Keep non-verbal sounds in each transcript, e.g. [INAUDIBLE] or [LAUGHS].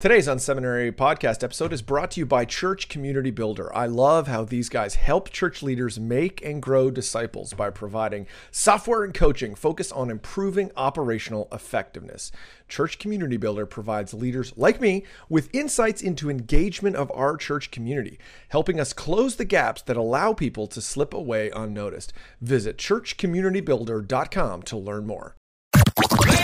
Today's Unseminary podcast episode is brought to you by Church Community Builder. I love how these guys help church leaders make and grow disciples by providing software and coaching focused on improving operational effectiveness. Church Community Builder provides leaders like me with insights into engagement of our church community, helping us close the gaps that allow people to slip away unnoticed. Visit churchcommunitybuilder.com to learn more.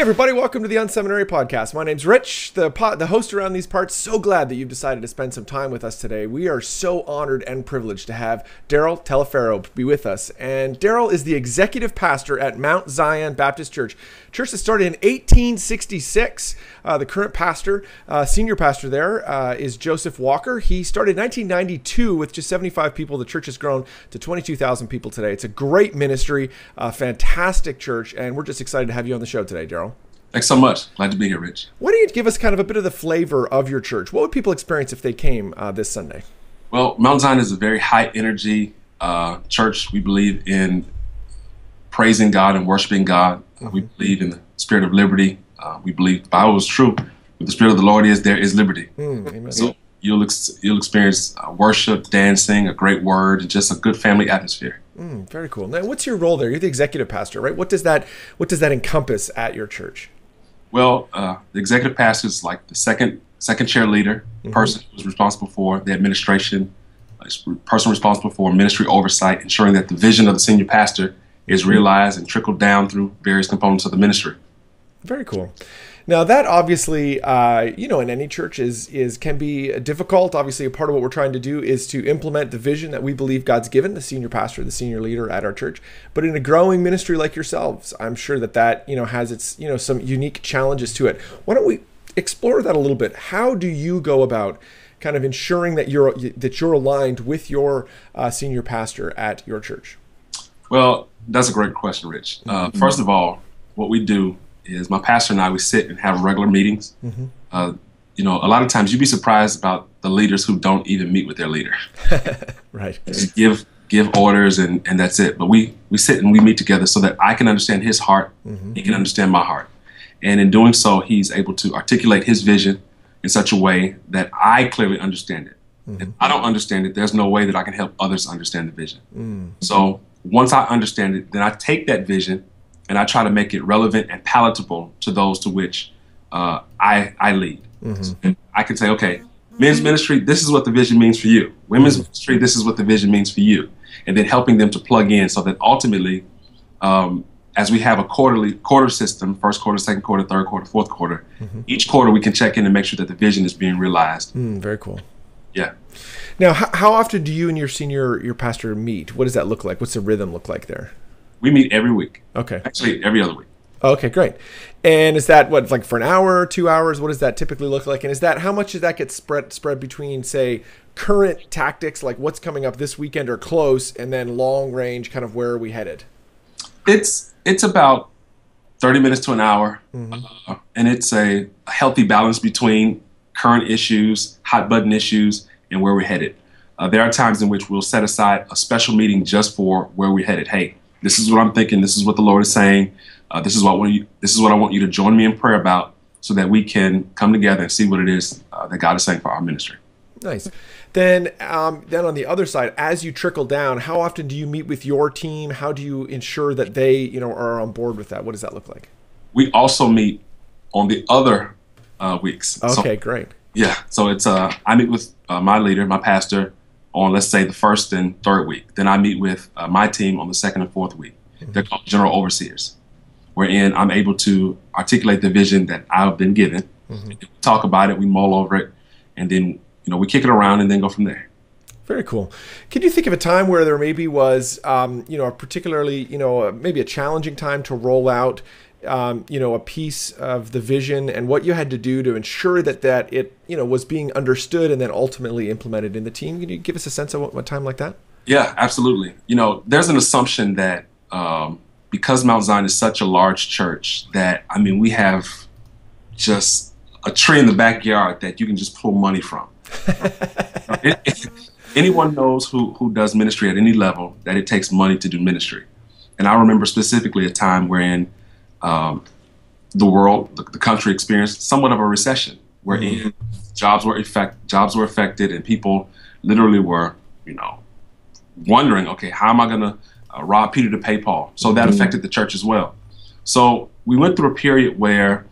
Hey everybody, welcome to the Unseminary Podcast. My name's Rich, the the host around these parts. So glad that you've decided to spend some time with us today. We are so honored and privileged to have Darryl Taliaferro be with us. And Darryl is the executive pastor at Mount Zion Baptist Church, church that started in 1866. Uh, the current pastor, uh, senior pastor there, uh, is Joseph Walker. He started in 1992 with just 75 people. The church has grown to 22,000 people today. It's a great ministry, a fantastic church, and we're just excited to have you on the show today, Darryl. Thanks so much. Glad to be here, Rich. Why don't you give us kind of a bit of the flavor of your church? What would people experience if they came uh, this Sunday? Well, Mount Zion is a very high energy uh, church. We believe in praising God and worshiping God. Mm-hmm. We believe in the spirit of liberty. Uh, we believe the Bible is true. Where the spirit of the Lord is, there is liberty. Mm, so you'll ex- you'll experience uh, worship, dancing, a great word, and just a good family atmosphere. Mm, very cool. Now, what's your role there? You're the executive pastor, right? What does that what does that encompass at your church? Well, uh, the executive pastor is like the second second chair leader, mm-hmm. person who's responsible for the administration, uh, person responsible for ministry oversight, ensuring that the vision of the senior pastor is realized and trickled down through various components of the ministry. Very cool. Now that obviously, uh, you know, in any church is is can be difficult. Obviously, a part of what we're trying to do is to implement the vision that we believe God's given the senior pastor, the senior leader at our church. But in a growing ministry like yourselves, I'm sure that that you know has its you know some unique challenges to it. Why don't we explore that a little bit? How do you go about kind of ensuring that you're that you're aligned with your uh, senior pastor at your church? Well, that's a great question, Rich. Uh, mm-hmm. First of all, what we do is my pastor and I we sit and have regular meetings. Mm-hmm. Uh, you know, a lot of times you'd be surprised about the leaders who don't even meet with their leader. [LAUGHS] right. Just give give orders and and that's it. But we we sit and we meet together so that I can understand his heart, mm-hmm. he can understand my heart, and in doing so, he's able to articulate his vision in such a way that I clearly understand it. Mm-hmm. If I don't understand it, there's no way that I can help others understand the vision. Mm. So once I understand it, then I take that vision and I try to make it relevant and palatable to those to which uh, I I lead. Mm-hmm. I can say, okay, men's ministry, this is what the vision means for you. Women's mm-hmm. ministry, this is what the vision means for you, and then helping them to plug in so that ultimately, um, as we have a quarterly quarter system, first quarter, second quarter, third quarter, fourth quarter, mm-hmm. each quarter we can check in and make sure that the vision is being realized. Mm, very cool. Yeah. Now, how, how often do you and your senior your pastor meet? What does that look like? What's the rhythm look like there? We meet every week. Okay. Actually, every other week. Okay, great. And is that what like for an hour, two hours? What does that typically look like? And is that how much does that get spread spread between say current tactics, like what's coming up this weekend or close, and then long range, kind of where are we headed? It's it's about thirty minutes to an hour, mm-hmm. uh, and it's a, healthy balance between current issues, hot button issues, and where we're headed. Uh, there are times in which we'll set aside a special meeting just for where we're headed. Hey, this is what I'm thinking. This is what the Lord is saying. Uh, this is what you, this is what I want you to join me in prayer about, so that we can come together and see what it is uh, that God is saying for our ministry. Nice. Then, um, then on the other side, as you trickle down, how often do you meet with your team? How do you ensure that they, you know, are on board with that? What does that look like? We also meet on the other uh, weeks. Okay, so, great. Yeah, so it's uh, I meet with uh, my leader, my pastor, on let's say the first and third week. Then I meet with uh, my team on the second and fourth week. Mm-hmm. They're called general overseers, wherein I'm able to articulate the vision that I've been given. Mm-hmm. We talk about it, we mull over it, and then you know we kick it around and then go from there. Very cool. Can you think of a time where there maybe was, um, you know, a particularly, you know, maybe a challenging time to roll out um, you know, a piece of the vision and what you had to do to ensure that that it, you know, was being understood and then ultimately implemented in the team. Can you give us a sense of what, what time like that? Yeah, absolutely. You know, there's an assumption that um, because Mount Zion is such a large church that I mean we have just a tree in the backyard that you can just pull money from. [LAUGHS] it, it, anyone knows who who does ministry at any level that it takes money to do ministry. And I remember specifically a time wherein um, the world, the, the, country experienced somewhat of a recession, wherein mm-hmm. jobs were effect jobs were affected, and people literally were, you know, wondering, okay, how am I going to uh, rob Peter to pay Paul? So that mm-hmm. affected the church as well. So we went through a period where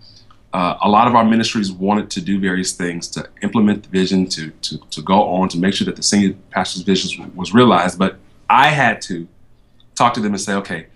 uh, a lot of our ministries wanted to do various things to implement the vision, to, to, to go on, to make sure that the senior pastor's vision was realized. But I had to talk to them and say, okay,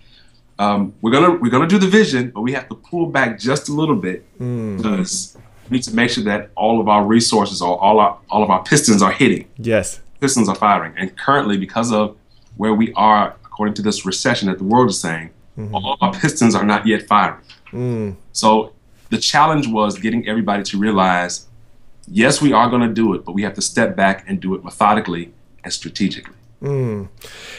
um, we're gonna we're gonna do the vision, but we have to pull back just a little bit mm. because we need to make sure that all of our resources or all our all of our pistons are hitting. Yes, pistons are firing. And currently, because of where we are, according to this recession that the world is saying, mm-hmm. all our pistons are not yet firing. Mm. So the challenge was getting everybody to realize, yes, we are going to do it, but we have to step back and do it methodically and strategically. Mm.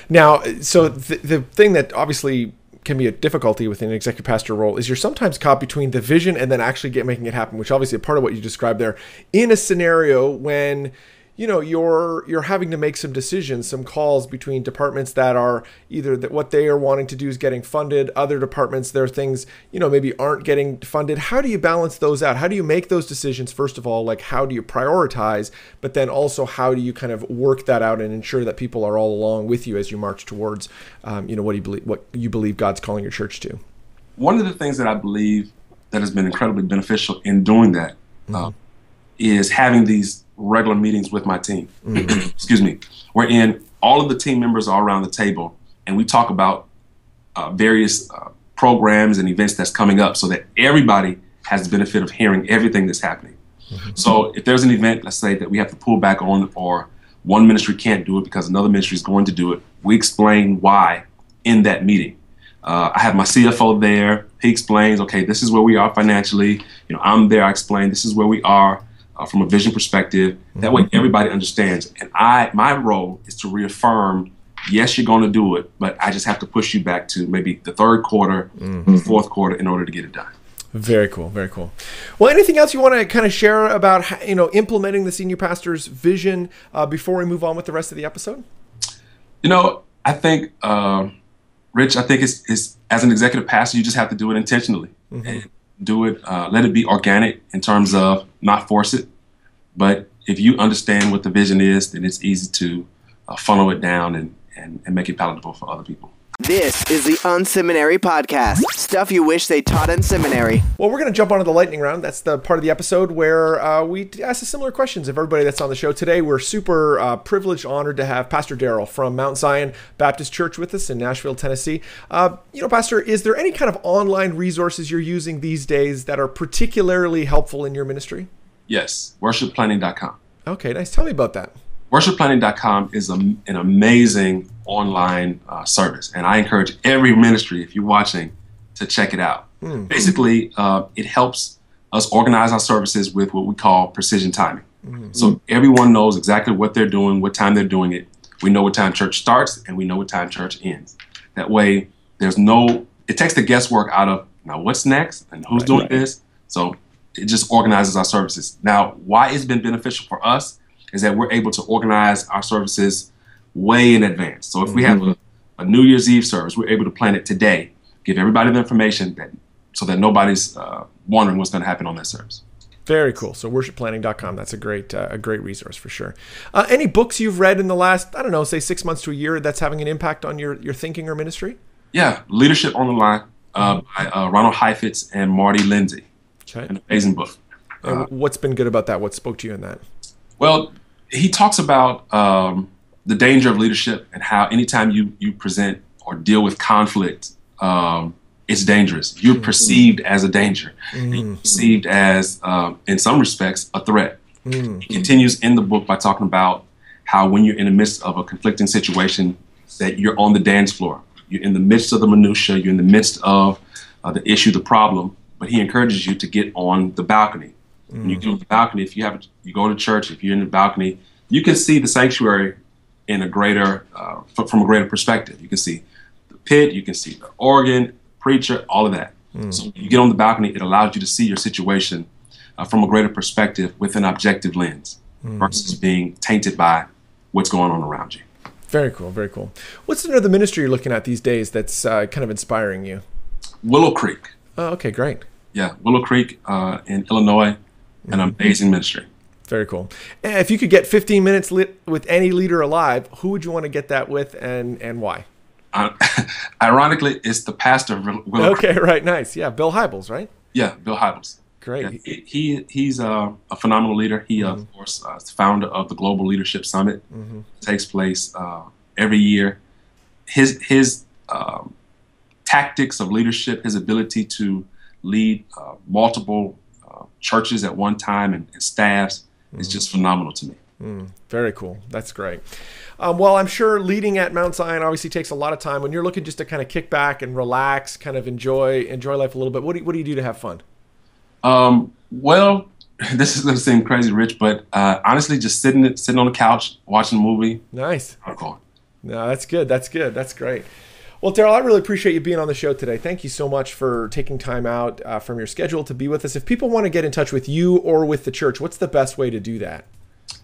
Now, so the, the thing that obviously can be a difficulty within an executive pastor role is you're sometimes caught between the vision and then actually get making it happen, which obviously a part of what you described there. In a scenario when you know you're you're having to make some decisions some calls between departments that are either that what they are wanting to do is getting funded other departments there are things you know maybe aren't getting funded. How do you balance those out? How do you make those decisions first of all? Like how do you prioritize? But then also how do you kind of work that out and ensure that people are all along with you as you march towards um, you know what you believe what you believe god's calling your church to? One of the things that i believe that has been incredibly beneficial in doing that mm-hmm. uh, is having these regular meetings with my team. Mm-hmm. [CLEARS THROAT] Excuse me, wherein all of the team members are around the table and we talk about uh, various uh, programs and events that's coming up so that everybody has the benefit of hearing everything that's happening. Mm-hmm. So if there's an event, let's say that we have to pull back on or one ministry can't do it because another ministry is going to do it, we explain why in that meeting. Uh, I have my CFO there. He explains, okay, this is where we are financially. You know, I'm there. I explain this is where we are uh, from a vision perspective. That way, mm-hmm. everybody understands. And I, my role is to reaffirm. Yes, you're going to do it, but I just have to push you back to maybe the third quarter, mm-hmm. fourth quarter, in order to get it done. Very cool, very cool. Well, anything else you want to kind of share about how, you know implementing the senior pastor's vision uh, before we move on with the rest of the episode? You know, I think, uh, Rich, I think it's, it's as an executive pastor, you just have to do it intentionally. Mm-hmm. And do it, uh, let it be organic in terms of not force it. But if you understand what the vision is, then it's easy to uh, funnel it down and, and, and make it palatable for other people. This is the Unseminary Podcast. Stuff you wish they taught in seminary. Well, we're going to jump onto the lightning round. That's the part of the episode where uh, we ask the similar questions of everybody that's on the show today. We're super uh, privileged, honored to have Pastor Darryl from Mount Zion Baptist Church with us in Nashville, Tennessee. Uh, you know, Pastor, is there any kind of online resources you're using these days that are particularly helpful in your ministry? Yes, worshipplanning.com. Okay, nice. Tell me about that. Worshipplanning.com is a, an amazing online uh, service, and I encourage every ministry, if you're watching, to check it out. Mm. Basically, uh, it helps us organize our services with what we call precision timing. Mm. So everyone knows exactly what they're doing, what time they're doing it. We know what time church starts, and we know what time church ends. That way, there's no. It takes the guesswork out of now what's next and who's right, doing right. this. So it just organizes our services. Now, why it's been beneficial for us is that we're able to organize our services way in advance. So if we have a, mm-hmm. a New Year's Eve service, we're able to plan it today, give everybody the information that so that nobody's uh, wondering what's going to happen on that service. Very cool. So worshipplanning.com. That's a great uh, a great resource for sure. Uh, any books you've read in the last I don't know, say six months to a year that's having an impact on your your thinking or ministry? Yeah, Leadership on the Line uh, by uh, Ronald Heifetz and Marty Linsky. Okay. An amazing book. What's been good about that? What spoke to you in that? Well, he talks about um, the danger of leadership and how anytime you you present or deal with conflict, um, it's dangerous. You're mm-hmm. perceived as a danger. You're perceived as, um, in some respects, a threat. Mm-hmm. He continues in the book by talking about how when you're in the midst of a conflicting situation, that you're on the dance floor. You're in the midst of the minutia. You're in the midst of uh, the issue, the problem. But he encourages you to get on the balcony when you go to the balcony, if you have you go to church, if you're in the balcony, you can see the sanctuary in a greater uh, from a greater perspective. You can see the pit, you can see the organ, preacher, all of that. So you get on the balcony, it allows you to see your situation uh, from a greater perspective with an objective lens versus being tainted by what's going on around you. Very cool. Very cool. What's another ministry you're looking at these days that's uh, kind of inspiring you? Willow Creek. Oh, okay, great. Yeah, Willow Creek uh, in Illinois, an amazing ministry. Very cool. And if you could get 15 minutes lit with any leader alive, who would you want to get that with, and and why? Uh, [LAUGHS] ironically, it's the pastor Creek. Okay, [LAUGHS] right, nice. Yeah, Bill Hybels, right? Yeah, Bill Hybels. Great. Yeah, he, he he's uh, a phenomenal leader. He, uh, of course, uh, is the founder of the Global Leadership Summit. takes place uh, every year. His his um, tactics of leadership, his ability to lead uh, multiple uh, churches at one time and, and staffs is just phenomenal to me. Very cool. That's great. Um, well, I'm sure leading at Mount Zion obviously takes a lot of time. When you're looking just to kind of kick back and relax, kind of enjoy enjoy life a little bit, what do you, what do you do to have fun? Um, well, [LAUGHS] this is going to seem crazy, Rich, but uh, honestly, just sitting sitting on the couch watching a movie. Nice. I'm. No, that's good. That's good. That's great. Well, Darryl, I really appreciate you being on the show today. Thank you so much for taking time out uh, from your schedule to be with us. If people want to get in touch with you or with the church, what's the best way to do that?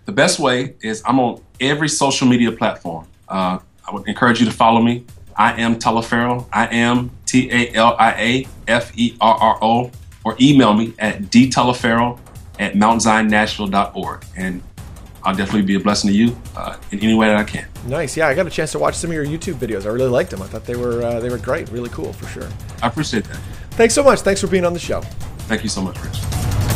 The best way is I'm on every social media platform. Uh, I would encourage you to follow me. I am Taliaferro. I am T A L I A F E R R O. Or email me at dtaliaferro at mountzionNashville.org. And I'll definitely be a blessing to you uh, in any way that I can. Nice. Yeah, I got a chance to watch some of your YouTube videos. I really liked them. I thought they were uh, they were great. Really cool for sure. I appreciate that. Thanks so much. Thanks for being on the show. Thank you so much, Rich.